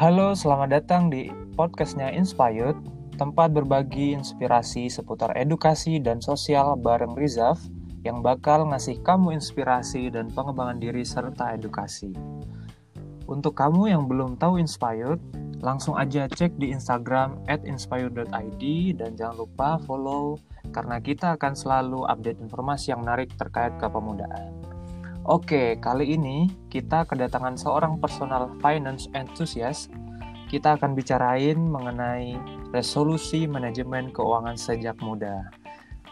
Halo, selamat datang di podcastnya Inspired, tempat berbagi inspirasi seputar edukasi dan sosial bareng Rizaf yang bakal ngasih kamu inspirasi dan pengembangan diri serta edukasi. Untuk kamu yang belum tahu Inspired, langsung aja cek di Instagram at inspired.id dan jangan lupa follow karena kita akan selalu update informasi yang menarik terkait kepemudaan. Oke, kali ini kita kedatangan seorang personal finance enthusiast. Kita akan bicarain mengenai resolusi manajemen keuangan sejak muda.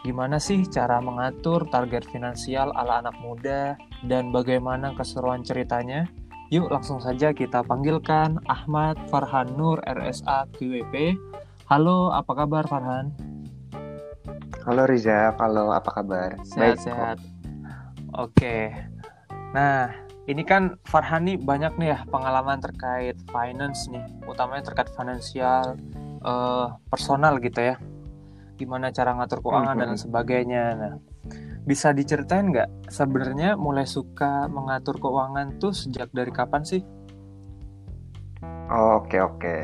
Gimana sih cara mengatur target finansial ala anak muda dan bagaimana keseruan ceritanya? Yuk langsung saja kita panggilkan Ahmad Farhan Nur RSA QWP. Halo, apa kabar Farhan? Halo Riza, halo apa kabar? Sehat-sehat. Oke. Nah, ini kan Farhan nih banyak nih ya pengalaman terkait finance nih, utamanya terkait finansial, uh, personal gitu ya gimana cara ngatur keuangan dan Mhm. sebagainya. Nah, bisa diceritain nggak sebenarnya mulai suka mengatur keuangan tuh sejak dari kapan sih? Oh, Oke oke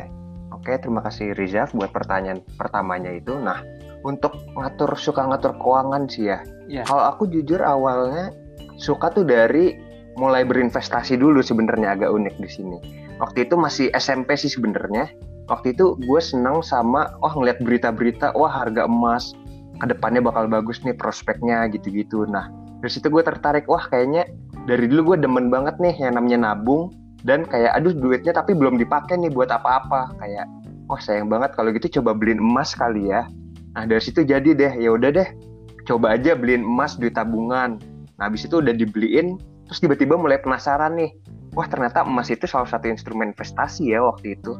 oke terima kasih Riza buat pertanyaan pertamanya itu. Nah untuk ngatur suka ngatur keuangan sih ya. Iya. Kalau aku jujur awalnya suka tuh dari mulai berinvestasi dulu sebenarnya agak unik di sini. Waktu itu masih SMP sih sebenarnya. Waktu itu gue senang sama wah ngeliat berita-berita wah harga emas ke depannya bakal bagus nih prospeknya gitu-gitu. Nah dari situ gue tertarik wah kayaknya dari dulu gue demen banget nih yang namanya nabung dan kayak aduh duitnya tapi belum dipakai nih buat apa-apa kayak wah sayang banget kalau gitu coba beliin emas kali ya. Nah dari situ jadi deh ya udah deh coba aja beliin emas duit tabungan. Nah habis itu udah dibeliin terus tiba-tiba mulai penasaran nih. Wah ternyata emas itu salah satu instrumen investasi ya waktu itu.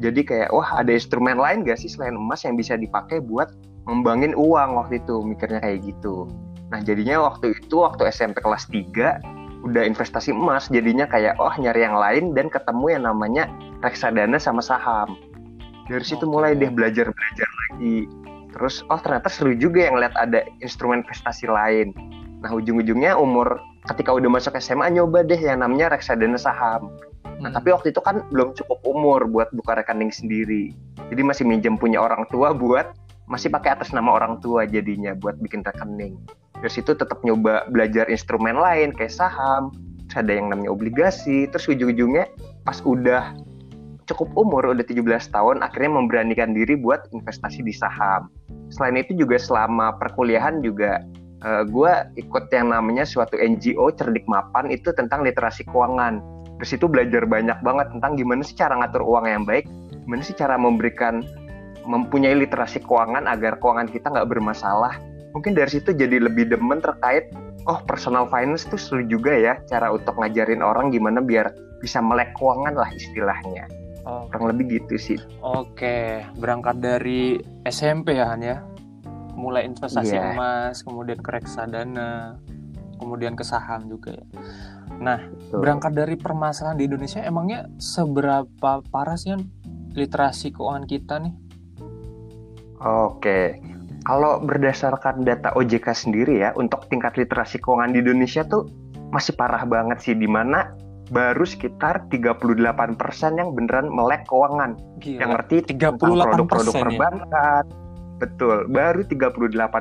Jadi kayak wah ada instrumen lain gak sih selain emas yang bisa dipakai buat ngembangin uang waktu itu? Mikirnya kayak gitu. Nah jadinya waktu itu waktu SMP kelas 3 udah investasi emas. Jadinya kayak oh nyari yang lain dan ketemu yang namanya reksadana sama saham. Dari situ mulai deh belajar belajar lagi. Terus oh ternyata seru juga yang lihat ada instrumen investasi lain nah ujung-ujungnya umur ketika udah masuk SMA nyoba deh yang namanya reksadana saham Nah, Hmm. tapi waktu itu kan belum cukup umur buat buka rekening sendiri. Jadi masih minjem punya orang tua buat masih pakai atas nama orang tua jadinya buat bikin rekening. Dari situ tetap nyoba belajar instrumen lain kayak saham, terus ada yang namanya obligasi, terus ujung-ujungnya pas udah cukup umur udah 17 tahun akhirnya memberanikan diri buat investasi di saham. Selain itu juga selama perkuliahan juga gue ikut yang namanya suatu NGO Cerdik Mapan itu tentang literasi keuangan dari situ belajar banyak banget tentang gimana sih cara ngatur uang yang baik, gimana sih cara memberikan mempunyai literasi keuangan agar keuangan kita nggak bermasalah. Mungkin dari situ jadi lebih demen terkait oh personal finance tuh seru juga ya cara untuk ngajarin orang gimana biar bisa melek keuangan lah istilahnya. Oh, Kurang lebih gitu sih. Oke, berangkat dari SMP ya Han ya. Mulai investasi Iya. emas, kemudian ke reksadana, kemudian ke saham juga ya. Nah, Tuh. berangkat dari permasalahan di Indonesia emangnya seberapa parah sih Han literasi keuangan kita nih? Oke. Kalau berdasarkan data OJK sendiri ya, untuk tingkat literasi keuangan di Indonesia tuh masih parah banget sih, di mana baru sekitar 38% yang beneran melek keuangan. Gila. yang ngerti 38% tentang produk-produk ya? Betul, baru 38%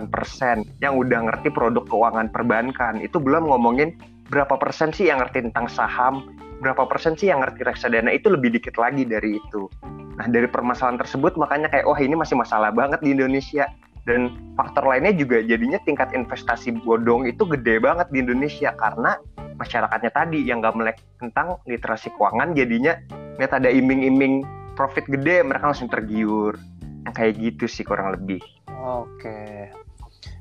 yang udah ngerti produk keuangan perbankan. Itu belum ngomongin berapa persen sih yang ngerti tentang saham, berapa persen sih yang ngerti reksadana, itu lebih dikit lagi dari itu. Nah, dari permasalahan tersebut makanya kayak, wah ini masih masalah banget di Indonesia. Dan faktor lainnya juga jadinya tingkat investasi bodong itu gede banget di Indonesia karena masyarakatnya tadi yang nggak melek tentang literasi keuangan jadinya lihat ada iming-iming profit gede mereka langsung tergiur kayak gitu sih kurang lebih Oke.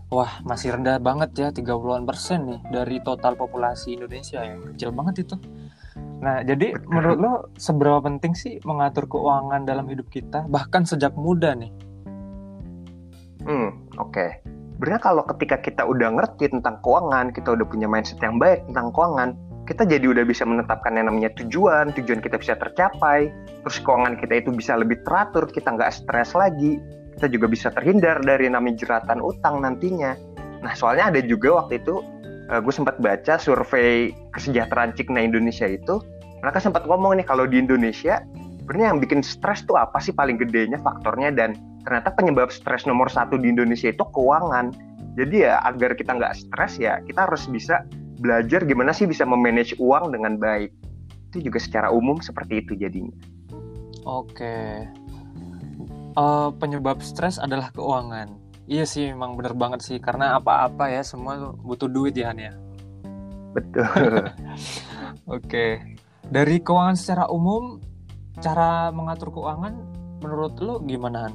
Wah, masih rendah banget ya 30-an persen nih dari total populasi Indonesia yang kecil banget itu. Nah, jadi Betul. menurut lo seberapa penting sih mengatur keuangan dalam hidup kita bahkan sejak muda nih? hmm oke Sebenarnya kalau ketika kita udah ngerti tentang keuangan kita udah punya mindset yang baik tentang keuangan kita jadi udah bisa menetapkan yang namanya tujuan tujuan kita bisa tercapai terus keuangan kita itu bisa lebih teratur kita nggak stres lagi kita juga bisa terhindar dari namanya jeratan utang nantinya. Nah soalnya ada juga waktu itu gue sempat baca survei kesejahteraan Cigna Indonesia itu mereka sempat ngomong nih kalau di Indonesia sebenarnya yang bikin stres tuh apa sih paling gedenya faktornya? Dan ternyata penyebab stres nomor satu di Indonesia itu keuangan. Jadi ya agar kita nggak stres ya kita harus bisa belajar gimana sih bisa memanage uang dengan baik. Itu juga secara umum seperti itu jadinya. Oke. Uh, penyebab stres adalah keuangan. Iya sih memang bener banget sih. Karena apa-apa ya semua butuh duit ya Han ya? Betul. Oke. Dari keuangan secara umum cara mengatur keuangan menurut lo gimana Han?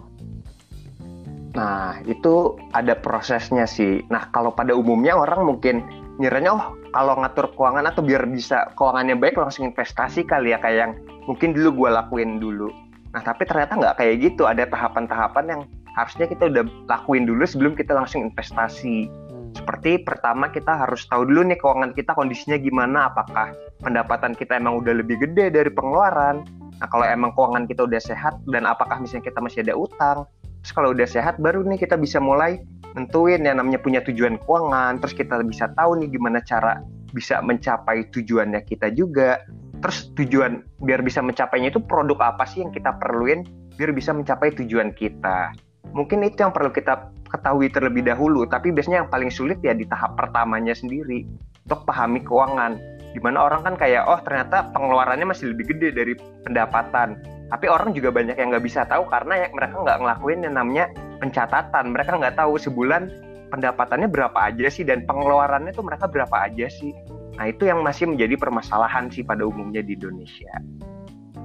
Nah, itu ada prosesnya sih. Nah, kalau pada umumnya orang mungkin nyiranya, oh kalau ngatur keuangan atau biar bisa keuangannya baik langsung investasi kali ya, kayak yang mungkin dulu gue lakuin dulu. Nah, tapi ternyata nggak kayak gitu. Ada tahapan-tahapan yang harusnya kita udah lakuin dulu sebelum kita langsung investasi. Hmm. Seperti pertama kita harus tahu dulu nih keuangan kita kondisinya gimana, apakah pendapatan kita emang udah lebih gede dari pengeluaran, Nah kalau emang keuangan kita udah sehat dan apakah misalnya kita masih ada utang, terus kalau udah sehat baru nih kita bisa mulai nentuin yang namanya punya tujuan keuangan, terus kita bisa tahu nih gimana cara bisa mencapai tujuannya kita juga. Terus tujuan biar bisa mencapainya itu produk apa sih yang kita perluin biar bisa mencapai tujuan kita. Mungkin itu yang perlu kita ketahui terlebih dahulu, tapi biasanya yang paling sulit ya di tahap pertamanya sendiri untuk pahami keuangan di mana orang kan kayak oh ternyata pengeluarannya masih lebih gede dari pendapatan tapi orang juga banyak yang nggak bisa tahu karena ya mereka nggak ngelakuin yang namanya pencatatan. Mereka nggak tahu sebulan pendapatannya berapa aja sih dan pengeluarannya tuh mereka berapa aja sih. Nah itu yang masih menjadi permasalahan sih pada umumnya di Indonesia.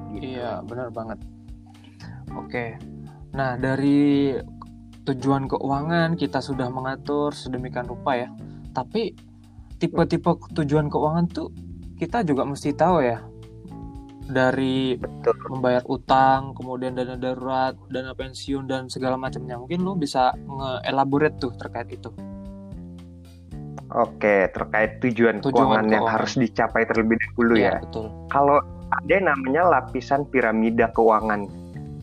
Gitu. iya benar banget. Oke. Nah dari tujuan keuangan kita sudah mengatur sedemikian rupa ya. Tapi tipe-tipe tujuan keuangan tuh kita juga mesti tahu ya dari Betul. membayar utang, kemudian dana darurat, dana pensiun dan segala macamnya. Mungkin lo bisa nge-elaborate tuh terkait itu. Oke, terkait tujuan, tujuan keuangan, keuangan yang harus dicapai terlebih dahulu ya. ya. Betul. Kalau ada namanya lapisan piramida keuangan.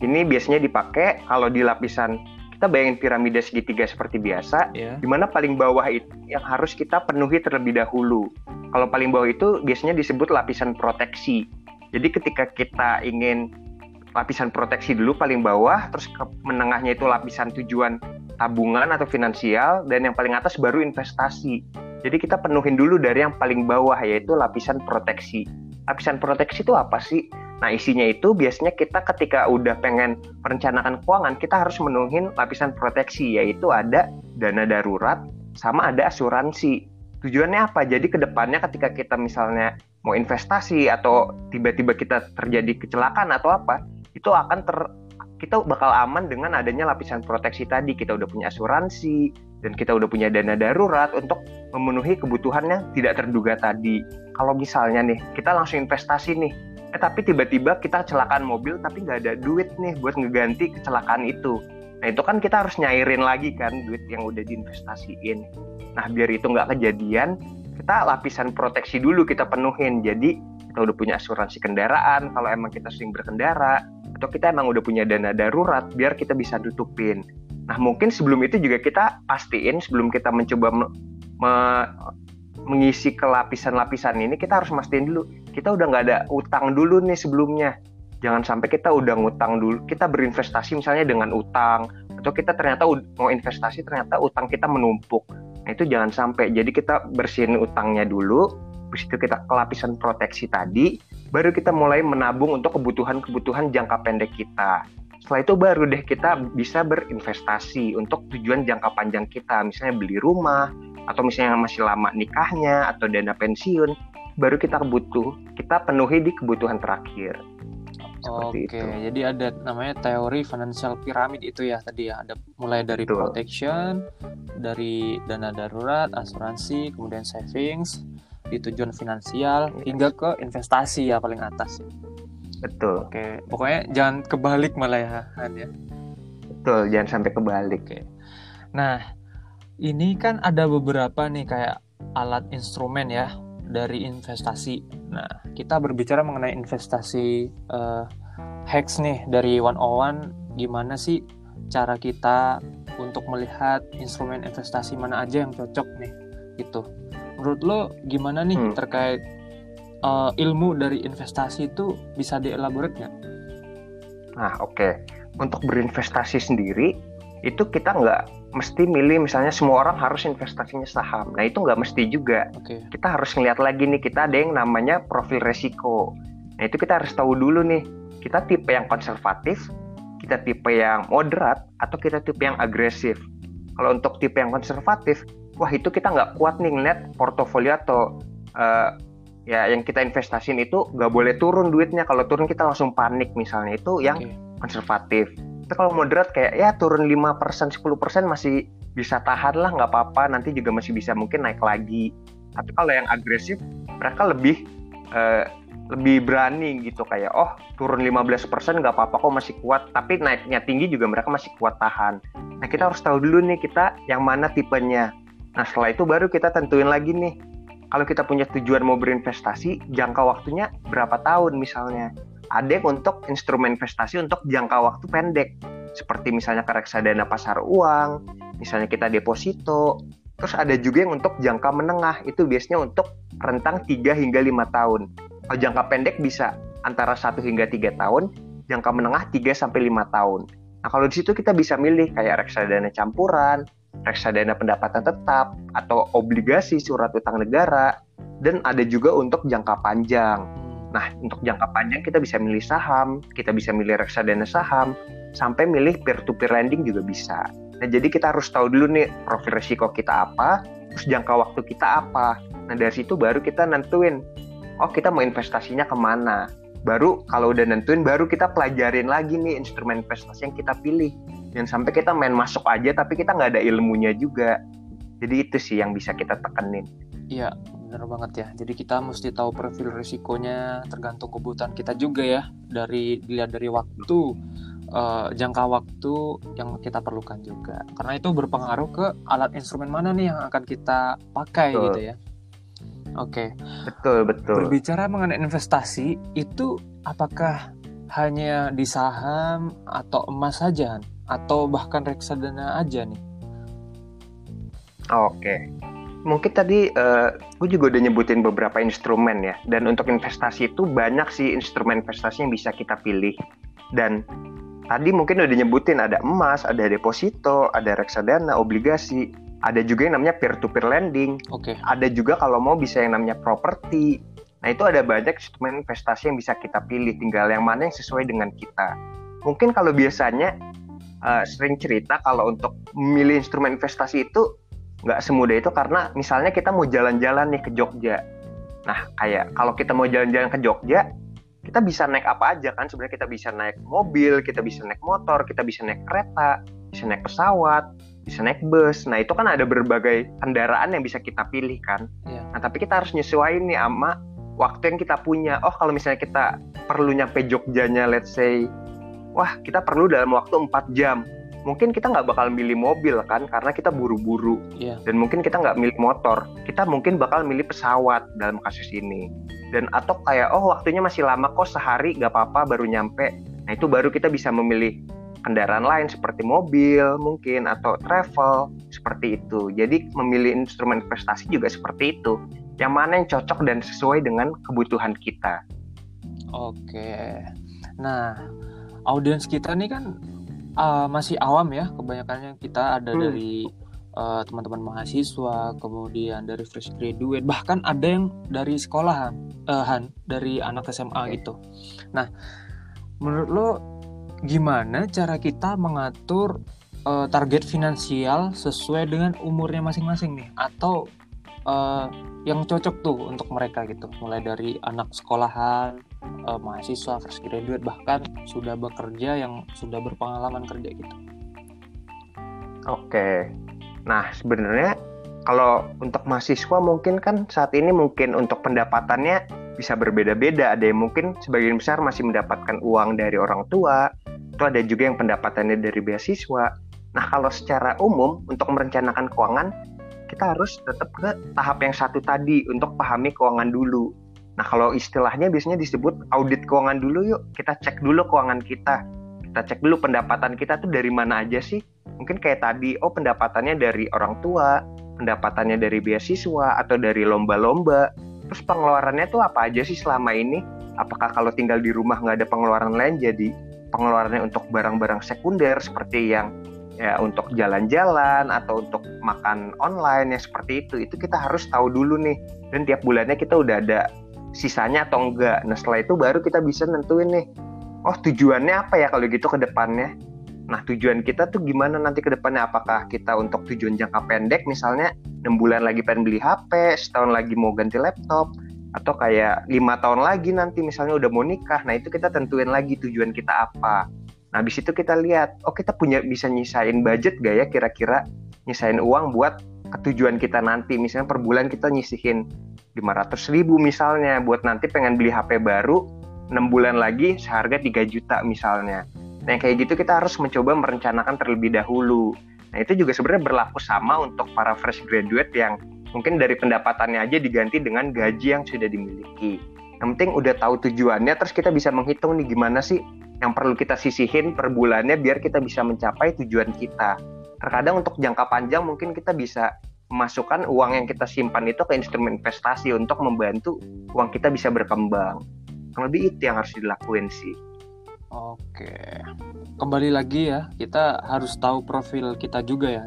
Ini biasanya dipakai kalau di lapisan kita bayangin piramida segitiga seperti biasa, yeah. di mana paling bawah itu yang harus kita penuhi terlebih dahulu. Kalau paling bawah itu biasanya disebut lapisan proteksi. Jadi ketika kita ingin lapisan proteksi dulu paling bawah, terus ke menengahnya itu lapisan tujuan tabungan atau finansial, dan yang paling atas baru investasi. Jadi kita penuhin dulu dari yang paling bawah yaitu lapisan proteksi. Lapisan proteksi itu apa sih? Nah, isinya itu biasanya kita ketika udah pengen merencanakan keuangan, kita harus menuhin lapisan proteksi, yaitu ada dana darurat sama ada asuransi. Tujuannya apa? Jadi ke depannya ketika kita misalnya mau investasi atau tiba-tiba kita terjadi kecelakaan atau apa, itu akan ter kita bakal aman dengan adanya lapisan proteksi tadi. Kita udah punya asuransi dan kita udah punya dana darurat untuk memenuhi kebutuhannya tidak terduga tadi. Kalau misalnya nih, kita langsung investasi nih, eh tapi tiba-tiba kita kecelakaan mobil tapi nggak ada duit nih buat ngeganti kecelakaan itu nah itu kan kita harus nyairin lagi kan duit yang udah diinvestasiin nah biar itu nggak kejadian kita lapisan proteksi dulu kita penuhin. Jadi kita udah punya asuransi kendaraan kalau emang kita sering berkendara atau kita emang udah punya dana darurat biar kita bisa tutupin. Nah mungkin sebelum itu juga kita pastiin sebelum kita mencoba me, me, mengisi ke lapisan-lapisan ini kita harus mastiin dulu. Kita udah nggak ada utang dulu nih sebelumnya. Jangan sampai kita udah ngutang dulu kita berinvestasi misalnya dengan utang atau kita ternyata mau investasi ternyata utang kita menumpuk nah itu jangan sampai. Jadi kita bersihin utangnya dulu habis itu kita ke lapisan proteksi tadi baru kita mulai menabung untuk kebutuhan-kebutuhan jangka pendek kita. Setelah itu baru deh kita bisa berinvestasi untuk tujuan jangka panjang kita. Misalnya beli rumah atau misalnya masih lama nikahnya atau dana pensiun baru kita butuh kita penuhi di kebutuhan terakhir Oke, itu. jadi ada namanya teori financial pyramid itu ya tadi ya. Ada mulai dari Betul. protection, dari dana darurat, asuransi, kemudian savings, di tujuan finansial yes. hingga ke investasi ya paling atas. Betul. Oke, pokoknya jangan kebalik malah ya, Han ya. Betul, jangan sampai kebalik. Oke. Nah, ini kan ada beberapa nih kayak alat instrumen ya dari investasi. Nah, kita berbicara mengenai investasi uh, hacks nih dari One One gimana sih cara kita untuk melihat instrumen investasi mana aja yang cocok nih gitu. Menurut lo gimana nih hmm. terkait uh, ilmu dari investasi itu bisa dielaborate nggak? Nah, oke. Okay. Untuk berinvestasi sendiri, itu kita nggak mesti milih misalnya semua orang harus investasinya saham. Nah, itu nggak mesti juga. Okay. Kita harus ngeliat lagi nih, kita ada yang namanya profil resiko. Nah, itu kita harus tahu dulu nih, kita tipe yang konservatif, kita tipe yang moderat, atau kita tipe yang agresif. Kalau untuk tipe yang konservatif, wah itu kita nggak kuat nih ngeliat portofolio atau uh, ya yang kita investasiin itu nggak boleh turun duitnya. Kalau turun kita langsung panik misalnya itu yang okay. konservatif. Tapi kalau moderat kayak ya turun 5%, 10% masih bisa tahan lah nggak apa-apa. Nanti juga masih bisa mungkin naik lagi. Tapi kalau yang agresif mereka lebih uh, lebih berani gitu. Kayak oh turun 15% nggak apa-apa kok masih kuat. Tapi naiknya tinggi juga mereka masih kuat tahan. Nah kita harus tahu dulu nih kita yang mana tipenya. Nah setelah itu baru kita tentuin lagi nih. Kalau kita punya tujuan mau berinvestasi jangka waktunya berapa tahun misalnya ada yang untuk instrumen investasi untuk jangka waktu pendek seperti misalnya ke reksadana pasar uang misalnya kita deposito terus ada juga yang untuk jangka menengah itu biasanya untuk rentang 3 hingga 5 tahun kalau jangka pendek bisa antara 1 hingga 3 tahun, jangka menengah 3 sampai 5 tahun. Nah, kalau di situ kita bisa milih kayak reksadana campuran, reksadana pendapatan tetap, atau obligasi surat utang negara, dan ada juga untuk jangka panjang. Nah, untuk jangka panjang kita bisa milih saham, kita bisa milih reksadana saham, sampai milih peer-to-peer lending juga bisa. Nah, jadi kita harus tahu dulu nih profil risiko kita apa, terus jangka waktu kita apa. Nah, dari situ baru kita nentuin oh kita mau investasinya ke mana baru kalau udah nentuin baru kita pelajarin lagi nih instrumen investasi yang kita pilih jangan sampai kita main masuk aja tapi kita nggak ada ilmunya juga jadi itu sih yang bisa kita tekenin iya benar banget ya jadi kita mesti tahu profil risikonya tergantung kebutuhan kita juga ya dari dilihat dari waktu uh, jangka waktu yang kita perlukan juga karena itu berpengaruh ke alat instrumen mana nih yang akan kita pakai Betul. gitu ya Oke. Okay. Betul, betul. Berbicara mengenai investasi, itu apakah hanya di saham atau emas saja atau bahkan reksadana aja nih? Oke. Okay. Mungkin tadi uh, gue juga udah nyebutin beberapa instrumen ya. Dan untuk investasi itu banyak sih instrumen investasi yang bisa kita pilih. Dan tadi mungkin udah nyebutin ada emas, ada deposito, ada reksadana, obligasi ada juga yang namanya peer to peer lending. Oke. Okay. Ada juga kalau mau bisa yang namanya properti. Nah, itu ada banyak instrumen investasi yang bisa kita pilih, tinggal yang mana yang sesuai dengan kita. Mungkin kalau biasanya uh, sering cerita kalau untuk memilih instrumen investasi itu nggak semudah itu karena misalnya kita mau jalan-jalan nih ke Jogja. Nah, kayak kalau kita mau jalan-jalan ke Jogja, kita bisa naik apa aja kan? Sebenarnya kita bisa naik mobil, kita bisa naik motor, kita bisa naik kereta, bisa naik pesawat, bisa naik bus. Nah itu kan ada berbagai kendaraan yang bisa kita pilih kan. Yeah. Nah tapi kita harus nyesuaiin nih sama waktu yang kita punya. Oh kalau misalnya kita perlu nyampe Jogjanya, let's say, wah kita perlu dalam waktu 4 jam. Mungkin kita nggak bakal milih mobil kan, karena kita buru-buru. Yeah. Dan mungkin kita nggak milih motor. Kita mungkin bakal milih pesawat dalam kasus ini. Dan atau kayak, oh waktunya masih lama kok sehari nggak apa-apa baru nyampe. Nah itu baru kita bisa memilih kendaraan lain seperti mobil mungkin atau travel seperti itu. Jadi memilih instrumen investasi juga seperti itu. Yang mana yang cocok dan sesuai dengan kebutuhan kita. Oke. Nah, audiens kita nih kan uh, masih awam ya. Kebanyakannya kita ada hmm. dari uh, teman-teman mahasiswa, kemudian dari fresh graduate, bahkan ada yang dari sekolahan, uh, Han, dari anak SMA okay. gitu. Nah, menurut lo gimana cara kita mengatur uh, target finansial sesuai dengan umurnya masing-masing nih atau uh, yang cocok tuh untuk mereka gitu mulai dari anak sekolahan uh, mahasiswa fresh graduate bahkan sudah bekerja yang sudah berpengalaman kerja gitu oke nah sebenarnya kalau untuk mahasiswa mungkin kan saat ini mungkin untuk pendapatannya bisa berbeda-beda. Ada yang mungkin sebagian besar masih mendapatkan uang dari orang tua, itu ada juga yang pendapatannya dari beasiswa. Nah, kalau secara umum untuk merencanakan keuangan, kita harus tetap ke tahap yang satu tadi untuk pahami keuangan dulu. Nah, kalau istilahnya biasanya disebut audit keuangan dulu yuk. Kita cek dulu keuangan kita. Kita cek dulu pendapatan kita tuh dari mana aja sih. Mungkin kayak tadi, oh pendapatannya dari orang tua, pendapatannya dari beasiswa atau dari lomba-lomba. Terus pengeluarannya tuh apa aja sih selama ini? Apakah kalau tinggal di rumah nggak ada pengeluaran lain jadi pengeluarannya untuk barang-barang sekunder seperti yang ya untuk jalan-jalan atau untuk makan online ya seperti itu itu kita harus tahu dulu nih dan tiap bulannya kita udah ada sisanya atau enggak. Nah setelah itu baru kita bisa nentuin nih oh tujuannya apa ya kalau gitu ke depannya? Nah tujuan kita tuh gimana nanti ke depannya? Apakah kita untuk tujuan jangka pendek misalnya 6 bulan lagi pengen beli HP setahun lagi mau ganti laptop atau kayak lima tahun lagi nanti misalnya udah mau nikah nah itu kita tentuin lagi tujuan kita apa. Nah, habis itu kita lihat, oh kita punya bisa nyisain budget gak ya kira-kira? Nyisain uang buat ketujuan kita nanti. Misalnya per bulan kita nyisihin 500 ribu misalnya buat nanti pengen beli HP baru 6 bulan lagi seharga 3 juta misalnya. Nah, kayak gitu kita harus mencoba merencanakan terlebih dahulu. Nah, itu juga sebenarnya berlaku sama untuk para fresh graduate yang mungkin dari pendapatannya aja diganti dengan gaji yang sudah dimiliki. Yang penting udah tahu tujuannya, terus kita bisa menghitung nih gimana sih yang perlu kita sisihin per bulannya biar kita bisa mencapai tujuan kita. Terkadang untuk jangka panjang mungkin kita bisa memasukkan uang yang kita simpan itu ke instrumen investasi untuk membantu uang kita bisa berkembang. Lebih itu yang harus dilakuin sih. Oke, kembali lagi ya, kita harus tahu profil kita juga ya.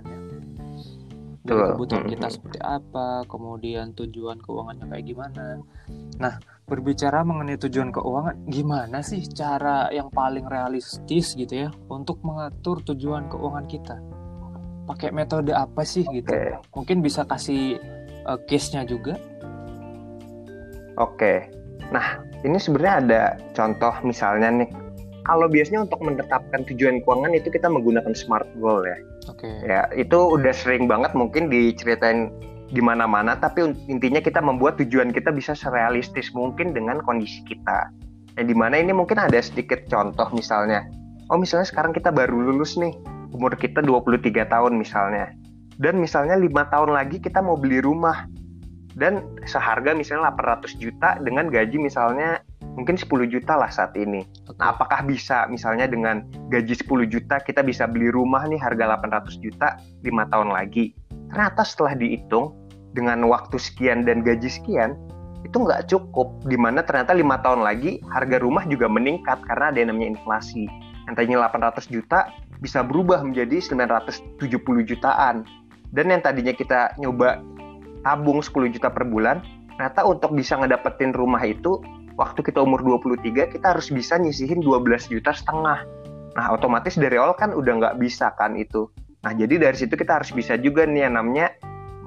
Dari kebutuhan kita seperti apa, kemudian tujuan keuangannya kayak gimana. Nah, berbicara mengenai tujuan keuangan, gimana sih cara yang paling realistis gitu ya untuk mengatur tujuan keuangan kita? Pakai metode apa sih gitu? Okay. Mungkin bisa kasih uh, case-nya juga. Oke. Okay. Nah, ini sebenarnya ada contoh misalnya nih. Kalau biasanya untuk menetapkan tujuan keuangan itu kita menggunakan smart goal ya. Oke. Okay. Ya, itu udah sering banget mungkin diceritain di mana-mana tapi intinya kita membuat tujuan kita bisa serealistis mungkin dengan kondisi kita. Yang di mana ini mungkin ada sedikit contoh misalnya. Oh misalnya sekarang kita baru lulus nih, umur kita 23 tahun misalnya. Dan misalnya lima tahun lagi kita mau beli rumah. Dan seharga misalnya 800 juta dengan gaji misalnya mungkin 10 juta lah saat ini. Nah, apakah bisa misalnya dengan gaji 10 juta kita bisa beli rumah nih harga 800 juta lima tahun lagi? Ternyata setelah dihitung dengan waktu sekian dan gaji sekian itu nggak cukup di mana ternyata lima tahun lagi harga rumah juga meningkat karena ada yang namanya inflasi yang tadinya 800 juta bisa berubah menjadi 970 jutaan. Dan yang tadinya kita nyoba tabung 10 juta per bulan ternyata untuk bisa ngedapetin rumah itu waktu kita umur 23 kita harus bisa nyisihin 12 juta setengah. Nah otomatis dari awal kan udah nggak bisa kan itu. Nah jadi dari situ kita harus bisa juga nih yang namanya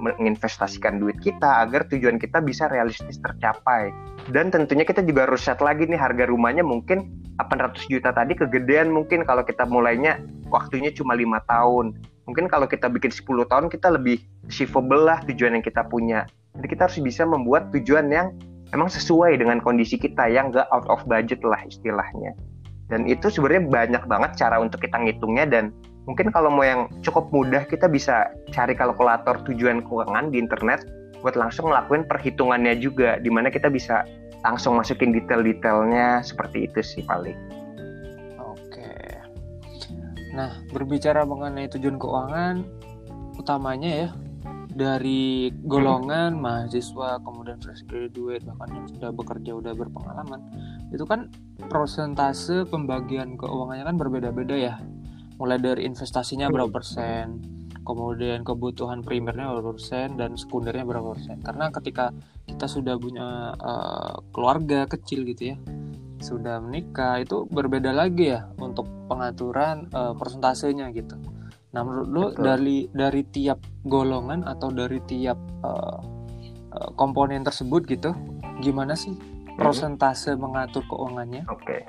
menginvestasikan duit kita agar tujuan kita bisa realistis tercapai. Dan tentunya kita juga harus set lagi nih harga rumahnya mungkin 800 juta tadi kegedean mungkin kalau kita mulainya waktunya cuma lima tahun. Mungkin kalau kita bikin 10 tahun kita lebih achievable lah tujuan yang kita punya. Jadi kita harus bisa membuat tujuan yang emang sesuai dengan kondisi kita yang gak out of budget lah istilahnya. Dan itu sebenarnya banyak banget cara untuk kita ngitungnya dan mungkin kalau mau yang cukup mudah kita bisa cari kalkulator tujuan keuangan di internet buat langsung ngelakuin perhitungannya juga di mana kita bisa langsung masukin detail-detailnya seperti itu sih paling. Oke. Nah berbicara mengenai tujuan keuangan utamanya ya dari golongan hmm. mahasiswa kemudian fresh graduate bahkan yang sudah bekerja udah berpengalaman itu kan prosentase pembagian keuangannya kan berbeda-beda ya mulai dari investasinya berapa persen kemudian kebutuhan primernya berapa persen dan sekundernya berapa persen. Karena ketika kita sudah punya uh, keluarga kecil gitu ya sudah menikah itu berbeda lagi ya untuk pengaturan uh, persentasenya gitu. Nah menurut lo dari dari tiap golongan atau dari tiap uh, uh, komponen tersebut gitu gimana sih hmm. persentase mengatur keuangannya? Oke. Okay.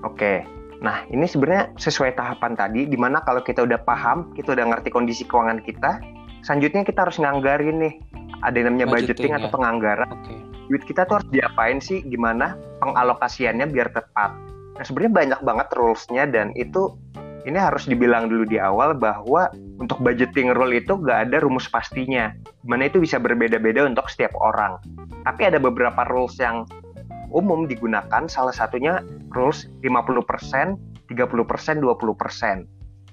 oke. okay Nah, ini sebenarnya sesuai tahapan tadi, di mana kalau kita udah paham, kita udah ngerti kondisi keuangan kita, selanjutnya kita harus nganggarin nih, ada yang namanya budgeting, budgeting atau ya? penganggaran. Okay. Duit kita tuh harus diapain sih, gimana pengalokasiannya biar tepat. Nah, sebenarnya banyak banget rules-nya dan itu ini harus dibilang dulu di awal bahwa untuk budgeting rule itu gak ada rumus pastinya. Di mana itu bisa berbeda-beda untuk setiap orang. Tapi ada beberapa rules yang umum digunakan salah satunya rules 50%, 30%, 20%.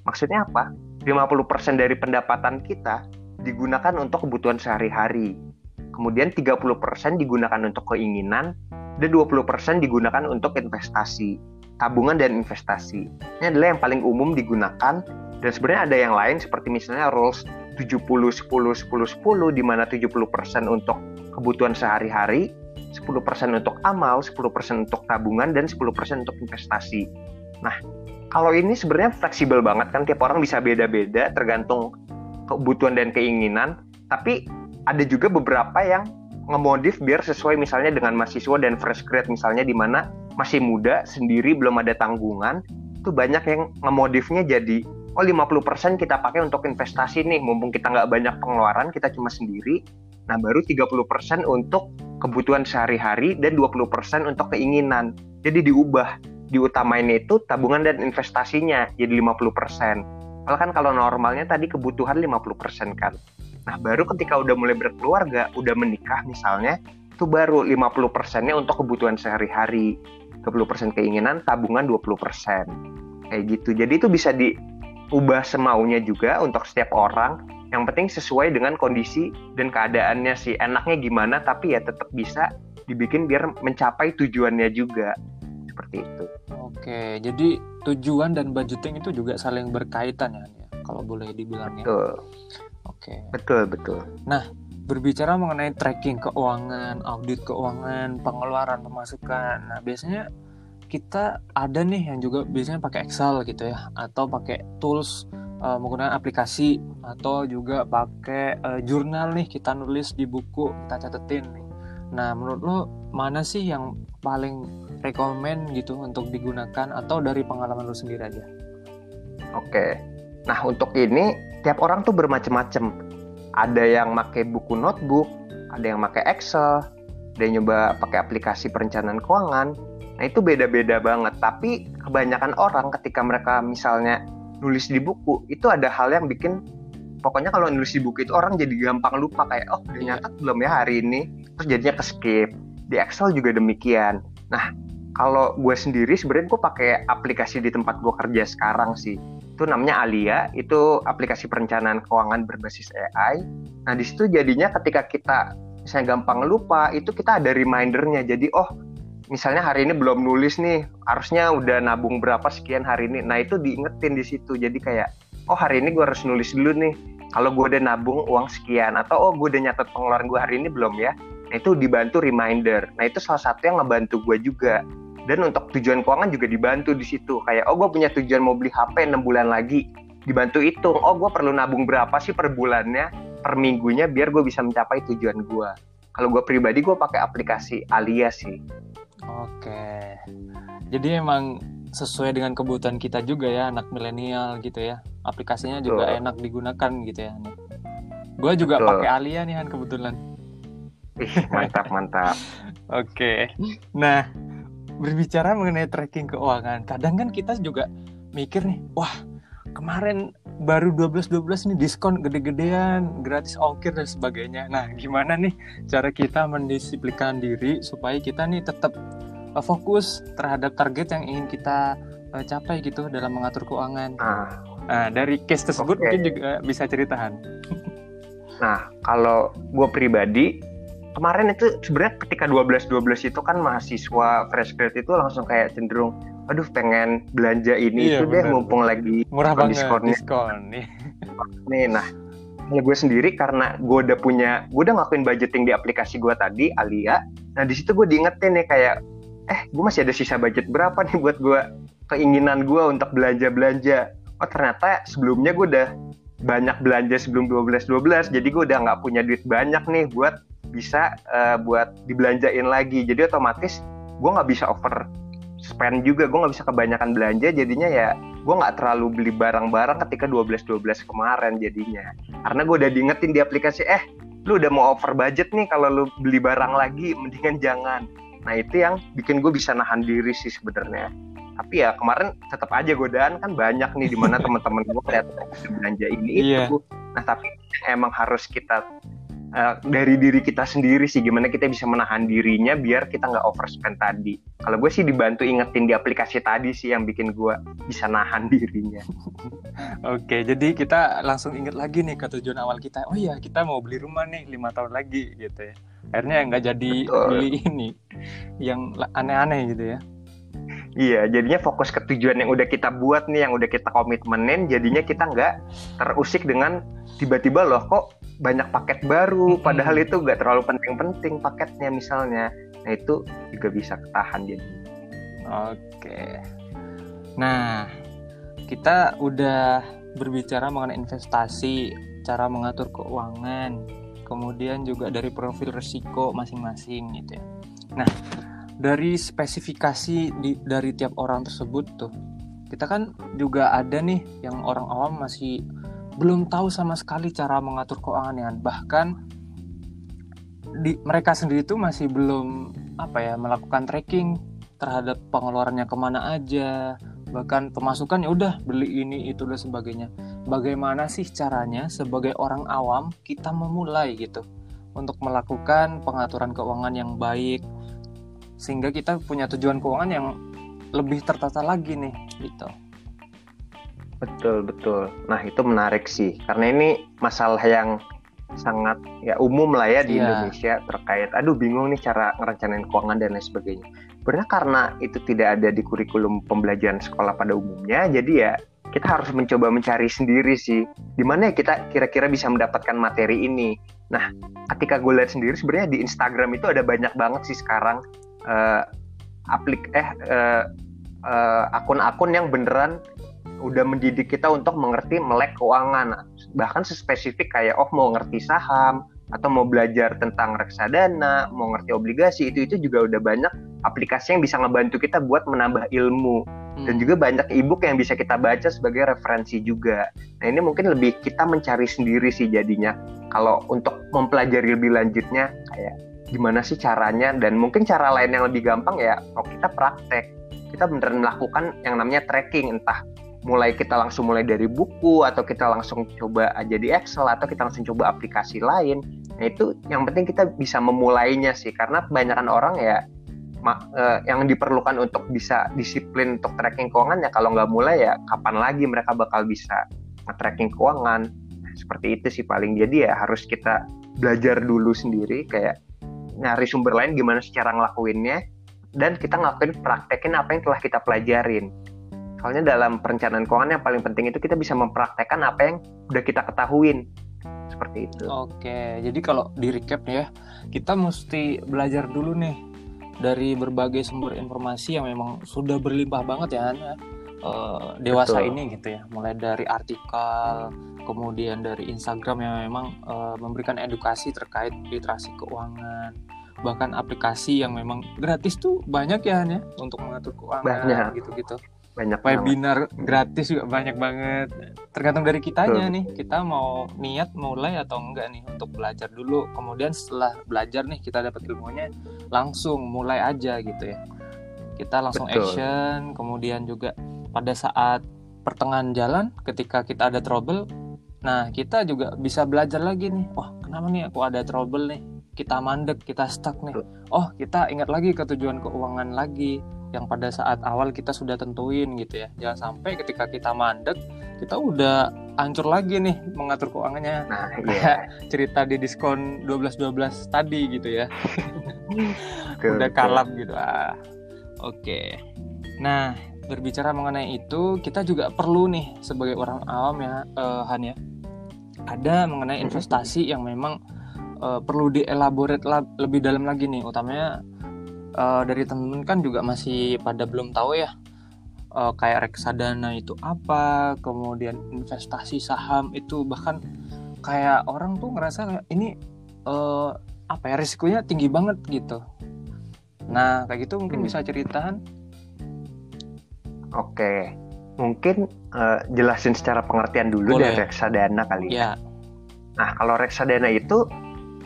Maksudnya apa? 50% dari pendapatan kita digunakan untuk kebutuhan sehari-hari. Kemudian 30% digunakan untuk keinginan dan 20% digunakan untuk investasi. tabungan dan investasi. Ini adalah yang paling umum digunakan dan sebenarnya ada yang lain seperti misalnya rules 70 10 10 10 di mana 70% untuk kebutuhan sehari-hari, 10% untuk amal, 10% untuk tabungan dan 10% untuk investasi. Nah, kalau ini sebenarnya fleksibel banget kan tiap orang bisa beda-beda tergantung kebutuhan dan keinginan, tapi ada juga beberapa yang ngemodif biar sesuai misalnya dengan mahasiswa dan fresh grad misalnya di mana masih muda sendiri belum ada tanggungan itu banyak yang ngemodifnya jadi oh 50% kita pakai untuk investasi nih mumpung kita nggak banyak pengeluaran kita cuma sendiri nah baru 30% untuk kebutuhan sehari-hari dan 20% untuk keinginan. Jadi diubah diutamain itu tabungan dan investasinya jadi 50% kalau kan kalau normalnya tadi kebutuhan 50% kan. Nah baru ketika udah mulai berkeluarga udah menikah misalnya itu baru 50 persennya untuk kebutuhan sehari-hari. 20% keinginan tabungan 20% kayak gitu. Jadi itu bisa di ubah semaunya juga untuk setiap orang yang penting sesuai dengan kondisi dan keadaannya sih. Enaknya gimana tapi ya tetap bisa dibikin biar mencapai tujuannya juga. Seperti itu. Oke jadi tujuan dan budgeting itu juga saling berkaitan ya, ya kalau boleh dibilangnya betul. Oke. Betul betul. Nah berbicara mengenai tracking keuangan audit keuangan pengeluaran pemasukan nah biasanya kita ada nih yang juga biasanya pakai Excel gitu ya atau pakai tools uh, menggunakan aplikasi atau juga pakai uh, jurnal nih kita nulis di buku kita catetin nih. Nah menurut lo mana sih yang paling rekomend gitu untuk digunakan atau dari pengalaman lo sendiri aja? Oke, nah untuk ini tiap orang tuh bermacam-macam. Ada yang pakai buku notebook, ada yang pakai Excel, ada yang nyoba pakai aplikasi perencanaan keuangan, Nah itu beda-beda banget. Tapi kebanyakan orang ketika mereka misalnya nulis di buku itu ada hal yang bikin pokoknya kalau nulis di buku itu orang jadi gampang lupa kayak oh udah iya. nyatet belum ya hari ini terus jadinya ke skip. Di Excel juga demikian. Nah kalau gue sendiri sebenarnya gue pakai aplikasi di tempat gue kerja sekarang sih itu namanya Alia itu aplikasi perencanaan keuangan berbasis AI nah di situ jadinya ketika kita misalnya gampang lupa itu kita ada remindernya jadi oh misalnya hari ini belum nulis nih harusnya udah nabung berapa sekian hari ini. Nah itu diingetin di situ. Jadi kayak oh hari ini gue harus nulis dulu nih. Kalau gue udah nabung uang sekian atau oh gue udah nyatet pengeluaran gue hari ini belum ya nah itu dibantu reminder. Nah itu salah satu yang ngebantu gue juga. Dan untuk tujuan keuangan juga dibantu di situ. Kayak oh gue punya tujuan mau beli HP 6 bulan lagi. Dibantu hitung oh gue perlu nabung berapa sih per bulannya per minggunya biar gue bisa mencapai tujuan gue kalau gue pribadi gue pakai aplikasi Alia sih Oke. Jadi emang sesuai dengan kebutuhan kita juga ya anak milenial gitu ya. Aplikasinya juga Betul. enak digunakan gitu ya. Gue juga pakai Alia nih kan kebetulan. Ih, mantap mantap. Oke. Nah, berbicara mengenai tracking keuangan, kadang kan kita juga mikir nih, wah kemarin baru 12-12 nih diskon gede-gedean, gratis ongkir dan sebagainya. Nah, gimana nih cara kita mendisiplinkan diri supaya kita nih tetap uh, fokus terhadap target yang ingin kita uh, capai gitu dalam mengatur keuangan. Nah, nah dari case tersebut okay. mungkin juga bisa ceritakan. nah, kalau gue pribadi kemarin itu sebenarnya ketika 12-12 itu kan mahasiswa fresh grad itu langsung kayak cenderung aduh pengen belanja ini iya, itu deh mumpung lagi murah banget diskonnya. diskon nih. nih nah kalau gue sendiri karena gue udah punya gue udah ngelakuin budgeting di aplikasi gue tadi Alia nah di situ gue diingetin nih kayak eh gue masih ada sisa budget berapa nih buat gue keinginan gue untuk belanja belanja oh ternyata sebelumnya gue udah banyak belanja sebelum 12 12 jadi gue udah nggak punya duit banyak nih buat bisa uh, buat dibelanjain lagi. Jadi otomatis gue nggak bisa over spend juga gue nggak bisa kebanyakan belanja jadinya ya gue nggak terlalu beli barang-barang ketika 12-12 kemarin jadinya. Karena gue udah diingetin di aplikasi eh lu udah mau over budget nih kalau lu beli barang lagi mendingan jangan nah itu yang bikin gue bisa nahan diri sih sebenarnya. Tapi ya kemarin tetap aja godaan kan banyak nih di mana teman-teman gue lihat belanja ini yeah. itu nah tapi emang harus kita uh, dari diri kita sendiri sih gimana kita bisa menahan dirinya biar kita nggak overspend tadi. Kalau gue sih dibantu ingetin di aplikasi tadi sih yang bikin gue bisa nahan dirinya. Oke jadi kita langsung inget lagi nih ke tujuan awal kita. Oh iya kita mau beli rumah nih lima tahun lagi gitu ya akhirnya nggak jadi Betul. beli ini yang aneh-aneh gitu ya Iya, jadinya fokus ke tujuan yang udah kita buat nih, yang udah kita komitmenin, jadinya kita nggak terusik dengan tiba-tiba loh kok banyak paket baru, padahal itu nggak terlalu penting-penting paketnya misalnya. Nah itu juga bisa ketahan jadi. Oke. Nah, kita udah berbicara mengenai investasi, cara mengatur keuangan, kemudian juga dari profil risiko masing-masing gitu ya. Nah, dari spesifikasi di, dari tiap orang tersebut tuh kita kan juga ada nih yang orang awam masih belum tahu sama sekali cara mengatur keuangan ya bahkan di mereka sendiri tuh masih belum apa ya melakukan tracking terhadap pengeluarannya ke mana aja. Bahkan pemasukan ya udah beli ini itu dan sebagainya bagaimana sih caranya sebagai orang awam kita memulai gitu untuk melakukan pengaturan keuangan yang baik sehingga kita punya tujuan keuangan yang lebih tertata lagi nih gitu. Betul betul. Nah itu menarik sih karena ini masalah yang sangat ya umum lah ya di yeah. Indonesia terkait aduh bingung nih cara ngerencanain keuangan dan lain sebagainya. Benar karena itu tidak ada di kurikulum pembelajaran sekolah pada umumnya jadi ya kita harus mencoba mencari sendiri sih di mana ya kita kira-kira bisa mendapatkan materi ini. Nah, ketika gue lihat sendiri sebenarnya di Instagram itu ada banyak banget sih sekarang uh, aplik eh uh, uh, akun-akun yang beneran udah mendidik kita untuk mengerti melek keuangan bahkan sespesifik kayak oh mau ngerti saham atau mau belajar tentang reksadana mau ngerti obligasi itu itu juga udah banyak aplikasi yang bisa ngebantu kita buat menambah ilmu. Hmm. dan juga banyak ebook yang bisa kita baca sebagai referensi juga. Nah ini mungkin lebih kita mencari sendiri sih jadinya. Kalau untuk mempelajari lebih lanjutnya kayak gimana sih caranya? Dan mungkin cara lain yang lebih gampang ya kalau kita praktek. Kita beneran melakukan yang namanya tracking entah mulai kita langsung mulai dari buku atau kita langsung coba aja di Excel atau kita langsung coba aplikasi lain. Nah itu yang penting kita bisa memulainya sih karena kebanyakan orang ya eh, yang diperlukan untuk bisa disiplin untuk tracking keuangan ya kalau nggak mulai ya kapan lagi mereka bakal bisa tracking keuangan. Nah, seperti itu sih paling. Jadi ya harus kita belajar dulu sendiri kayak nyari sumber lain gimana secara ngelakuinnya dan kita ngelakuin praktekin apa yang telah kita pelajarin soalnya dalam perencanaan keuangan yang paling penting itu kita bisa mempraktekkan apa yang udah kita ketahuin seperti itu. Oke, jadi kalau di recap ya, kita mesti belajar dulu nih dari berbagai sumber informasi yang memang sudah berlimpah banget ya, Hana, uh, dewasa Betul. ini gitu ya. Mulai dari artikel, kemudian dari Instagram yang memang uh, memberikan edukasi terkait literasi keuangan, bahkan aplikasi yang memang gratis tuh banyak ya hanya untuk mengatur keuangan gitu-gitu banyak webinar banget. gratis juga banyak banget. Tergantung dari kitanya Betul. nih. Kita mau niat mulai atau enggak nih untuk belajar dulu. Kemudian setelah belajar nih kita dapat ilmunya langsung mulai aja gitu ya. Kita langsung Betul. action. Kemudian juga pada saat pertengahan jalan ketika kita ada trouble nah kita juga bisa belajar lagi nih. Wah kenapa nih aku ada trouble nih? Kita mandek, kita stuck nih. Oh, kita ingat lagi ke tujuan keuangan lagi yang pada saat awal kita sudah tentuin gitu ya. Jangan sampai ketika kita mandek, kita udah hancur lagi nih mengatur keuangannya. Nah, iya. cerita di diskon 12-12 tadi gitu ya. udah kalap gitu. Ah. Oke. Okay. Nah, berbicara mengenai itu, kita juga perlu nih sebagai orang awam ya, uh, Han ya. Ada mengenai investasi yang memang uh, perlu dielaborate lebih dalam lagi nih utamanya uh, dari temen-temen kan juga masih pada belum tahu ya uh, kayak reksadana itu apa kemudian investasi saham itu bahkan kayak orang tuh ngerasa ini uh, apa ya risikonya tinggi banget gitu nah kayak gitu mungkin hmm. bisa ceritakan oke mungkin uh, jelasin secara pengertian dulu Boleh. dari reksadana kali ya. ya nah kalau reksadana itu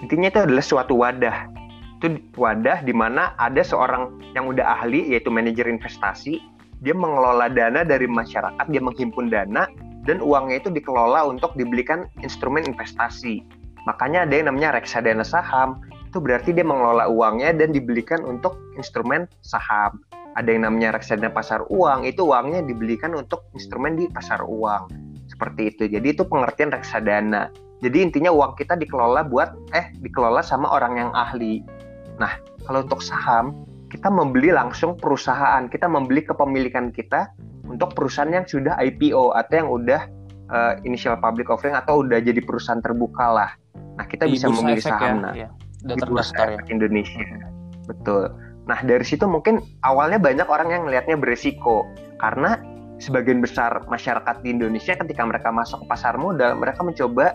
intinya itu adalah suatu wadah itu wadah di mana ada seorang yang udah ahli yaitu manajer investasi. Dia mengelola dana dari masyarakat dia menghimpun dana dan uangnya itu dikelola untuk dibelikan instrumen investasi. Makanya ada yang namanya reksadana saham. Itu berarti dia mengelola uangnya dan dibelikan untuk instrumen saham. Ada yang namanya reksadana pasar uang. Itu uangnya dibelikan untuk instrumen di pasar uang. Seperti itu. Jadi itu pengertian reksadana. Jadi intinya uang kita dikelola buat eh dikelola sama orang yang ahli. Nah, kalau untuk saham kita membeli langsung perusahaan, kita membeli kepemilikan kita untuk perusahaan yang sudah IPO atau yang udah uh, initial public offering atau udah jadi perusahaan terbuka lah. Nah, kita Di bisa efek saham ya, nah ya. di bursa ya. Indonesia. Betul. Nah, dari situ mungkin awalnya banyak orang yang melihatnya beresiko karena sebagian besar masyarakat di Indonesia ketika mereka masuk ke pasar modal, mereka mencoba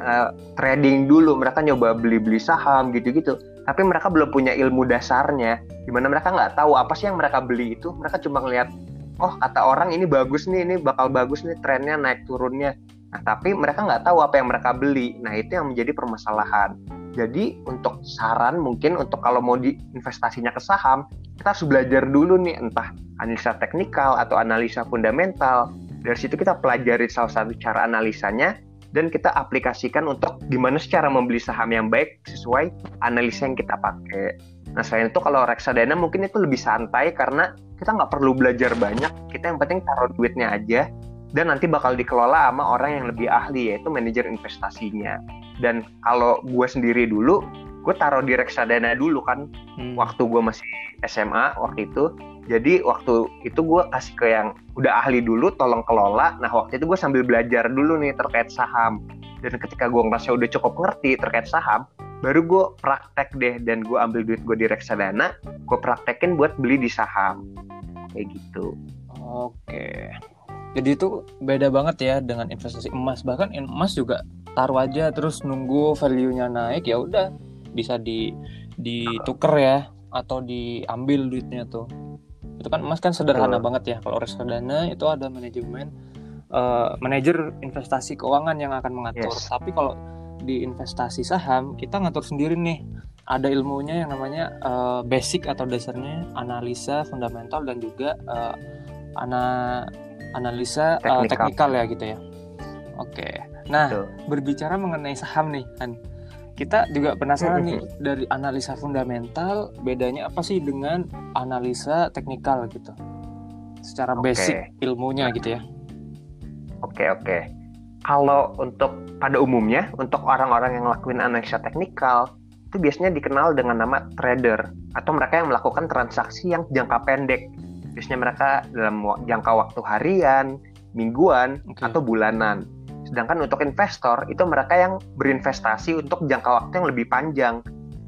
uh, trading dulu, mereka nyoba beli-beli saham gitu-gitu. Tapi mereka belum punya ilmu dasarnya, di mana mereka nggak tahu apa sih yang mereka beli itu. Mereka cuma ngelihat, oh kata orang ini bagus nih, ini bakal bagus nih trennya naik turunnya. Nah, tapi mereka nggak tahu apa yang mereka beli. Nah, itu yang menjadi permasalahan. Jadi untuk saran mungkin untuk kalau mau diinvestasinya ke saham, kita harus belajar dulu nih entah analisa teknikal atau analisa fundamental. Dari situ kita pelajari salah satu cara analisanya dan kita aplikasikan untuk gimana secara membeli saham yang baik sesuai analisa yang kita pakai. Nah selain itu kalau reksadana mungkin itu lebih santai karena kita nggak perlu belajar banyak, kita yang penting taruh duitnya aja dan nanti bakal dikelola sama orang yang lebih ahli yaitu manajer investasinya. Dan kalau gue sendiri dulu, gue taruh di reksadana dulu kan Hmm. waktu gue masih SMA waktu itu. Jadi waktu itu gue kasih ke yang udah ahli dulu, tolong kelola. Nah waktu itu gue sambil belajar dulu nih terkait saham. Dan ketika gue ngerasa udah cukup ngerti terkait saham, baru gue praktek deh dan gue ambil duit gue di reksadana, gue praktekin buat beli di saham. Kayak gitu. Oke. Jadi itu beda banget ya dengan investasi emas. Bahkan emas juga taruh aja terus nunggu value-nya naik ya udah bisa di dituker ya atau diambil duitnya tuh. Itu kan emas kan sederhana Betul. banget ya. Kalau reksadana itu ada manajemen eh, manajer investasi keuangan yang akan mengatur. Yes. Tapi kalau di investasi saham kita ngatur sendiri nih. Ada ilmunya yang namanya eh, basic atau dasarnya analisa fundamental dan juga eh, ana analisa Teknikal. teknikal ya gitu ya. Oke. Nah, Betul. berbicara mengenai saham nih kan. Kita juga penasaran nih dari analisa fundamental bedanya apa sih dengan analisa teknikal gitu. Secara basic ilmunya gitu ya. Oke oke. Kalau untuk pada umumnya untuk orang-orang yang ngelakuin analisa teknikal itu biasanya dikenal dengan nama trader atau mereka yang melakukan transaksi yang jangka pendek. Biasanya mereka dalam jangka waktu harian, mingguan, Oke. atau bulanan. Sedangkan untuk investor itu mereka yang berinvestasi untuk jangka waktu yang lebih panjang.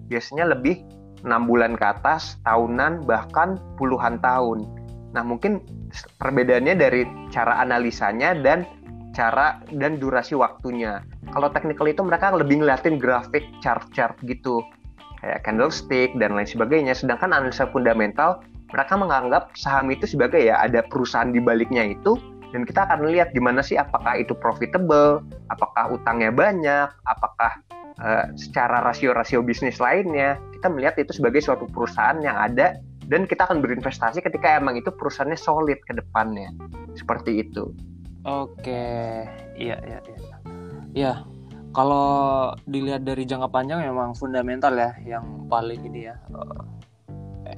Biasanya lebih enam bulan ke atas, tahunan, bahkan puluhan tahun. Nah mungkin perbedaannya dari cara analisanya dan cara dan durasi waktunya. Kalau technical itu mereka lebih ngeliatin grafik chart-chart gitu, kayak candlestick dan lain sebagainya. Sedangkan analisa fundamental mereka menganggap saham itu sebagai ya ada perusahaan di baliknya itu dan kita akan lihat gimana sih apakah itu profitable, apakah utangnya banyak, apakah eh, secara rasio-rasio bisnis lainnya kita melihat itu sebagai suatu perusahaan yang ada dan kita akan berinvestasi ketika emang itu perusahaannya solid ke depannya seperti itu. Oke, iya iya iya. Ya, kalau dilihat dari jangka panjang memang fundamental ya yang paling ini ya eh,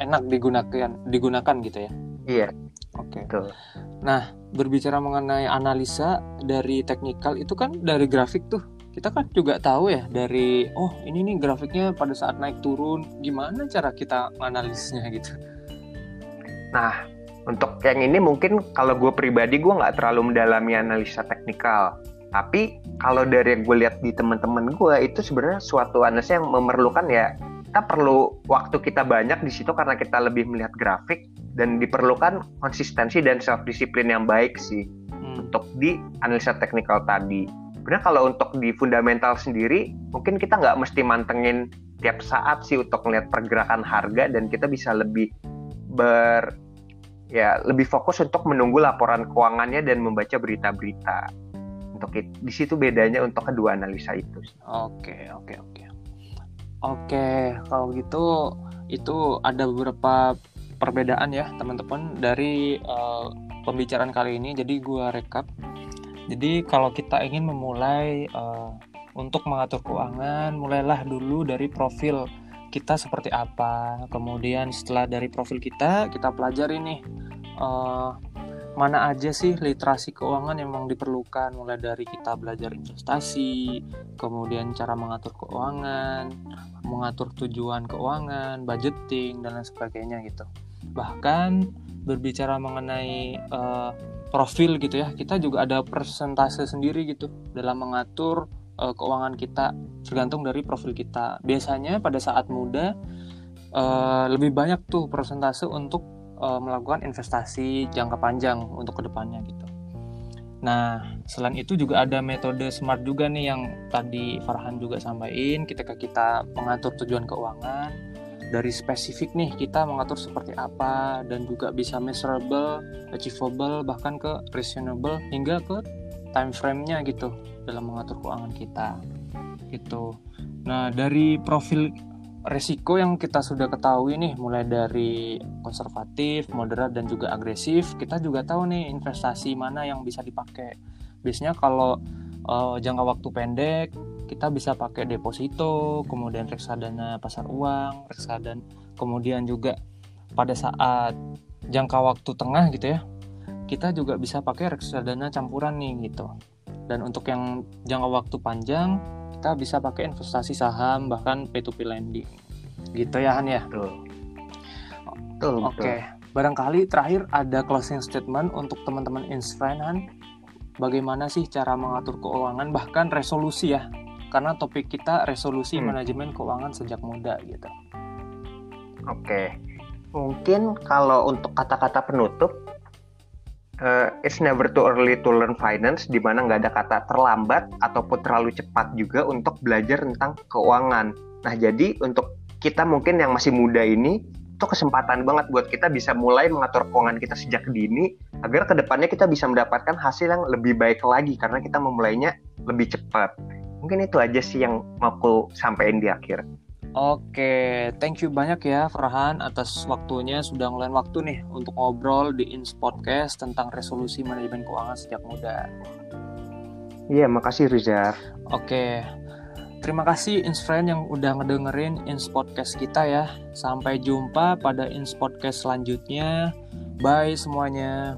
enak digunakan digunakan gitu ya. Iya, Oke. betul. Nah, berbicara mengenai analisa dari teknikal itu kan dari grafik tuh. Kita kan juga tahu ya dari oh ini nih grafiknya pada saat naik turun gimana cara kita analisisnya gitu. Nah, untuk yang ini mungkin kalau gue pribadi gue nggak terlalu mendalami analisa teknikal. Tapi kalau dari yang gue lihat di teman-teman gue itu sebenarnya suatu analisa yang memerlukan ya kita perlu waktu kita banyak di situ karena kita lebih melihat grafik dan diperlukan konsistensi dan self disiplin yang baik sih Hmm. untuk di analisa teknikal tadi. Sebenarnya kalau untuk di fundamental sendiri mungkin kita nggak mesti mantengin tiap saat sih untuk melihat pergerakan harga dan kita bisa lebih ber ya lebih fokus untuk menunggu laporan keuangannya dan membaca berita-berita. Untuk di situ bedanya untuk kedua analisa itu. sih. Oke, oke, oke. Oke, kalau gitu itu ada beberapa perbedaan ya teman-teman dari eh, pembicaraan kali ini. Jadi gua rekap. Jadi kalau kita ingin memulai eh, untuk mengatur keuangan, mulailah dulu dari profil kita seperti apa. Kemudian setelah dari profil kita, kita pelajari nih eh, mana aja sih literasi keuangan yang memang diperlukan mulai dari kita belajar investasi, kemudian cara mengatur keuangan, mengatur tujuan keuangan, budgeting dan lain sebagainya gitu. Bahkan berbicara mengenai uh, profil gitu ya, kita juga ada persentase sendiri gitu dalam mengatur uh, keuangan kita tergantung dari profil kita. Biasanya pada saat muda uh, lebih banyak tuh persentase untuk uh, melakukan investasi jangka panjang untuk ke depannya gitu. Nah, selain itu juga ada metode smart juga nih yang tadi Farhan juga sampaikan ketika kita mengatur tujuan keuangan dari spesifik nih kita mengatur seperti apa dan juga bisa measurable, achievable bahkan ke reasonable hingga ke time frame-nya gitu dalam mengatur keuangan kita gitu. Nah, dari profil resiko yang kita sudah ketahui nih mulai dari konservatif, moderat dan juga agresif, kita juga tahu nih investasi mana yang bisa dipakai. Biasanya kalau uh, jangka waktu pendek kita bisa pakai deposito, kemudian reksadana pasar uang, reksadana, kemudian juga pada saat jangka waktu tengah gitu ya, kita juga bisa pakai reksadana campuran nih gitu. Dan untuk yang jangka waktu panjang kita bisa pakai investasi saham bahkan P2P lending. Gitu ya Han ya? Betul. Betul oke. Okay. barangkali terakhir ada closing statement untuk teman-teman Han. Bagaimana sih cara mengatur keuangan bahkan resolusi ya karena topik kita resolusi hmm. manajemen keuangan sejak muda gitu oke okay. mungkin kalau untuk kata-kata penutup uh, it's never too early to learn finance, di mana nggak ada kata terlambat ataupun terlalu cepat juga untuk belajar tentang keuangan. Nah, jadi untuk kita mungkin yang masih muda ini, itu kesempatan banget buat kita bisa mulai mengatur keuangan kita sejak dini, agar ke depannya kita bisa mendapatkan hasil yang lebih baik lagi, karena kita memulainya lebih cepat. Mungkin itu aja sih yang mau aku sampaikan di akhir. Oke, thank you banyak ya Farhan atas waktunya sudah ngeluarin waktu nih untuk ngobrol di Ins Podcast tentang resolusi manajemen keuangan sejak muda. Iya, makasih Riza. Oke. Terima kasih Ins Friend yang udah ngedengerin Ins Podcast kita ya. Sampai jumpa pada Ins Podcast selanjutnya. Bye semuanya.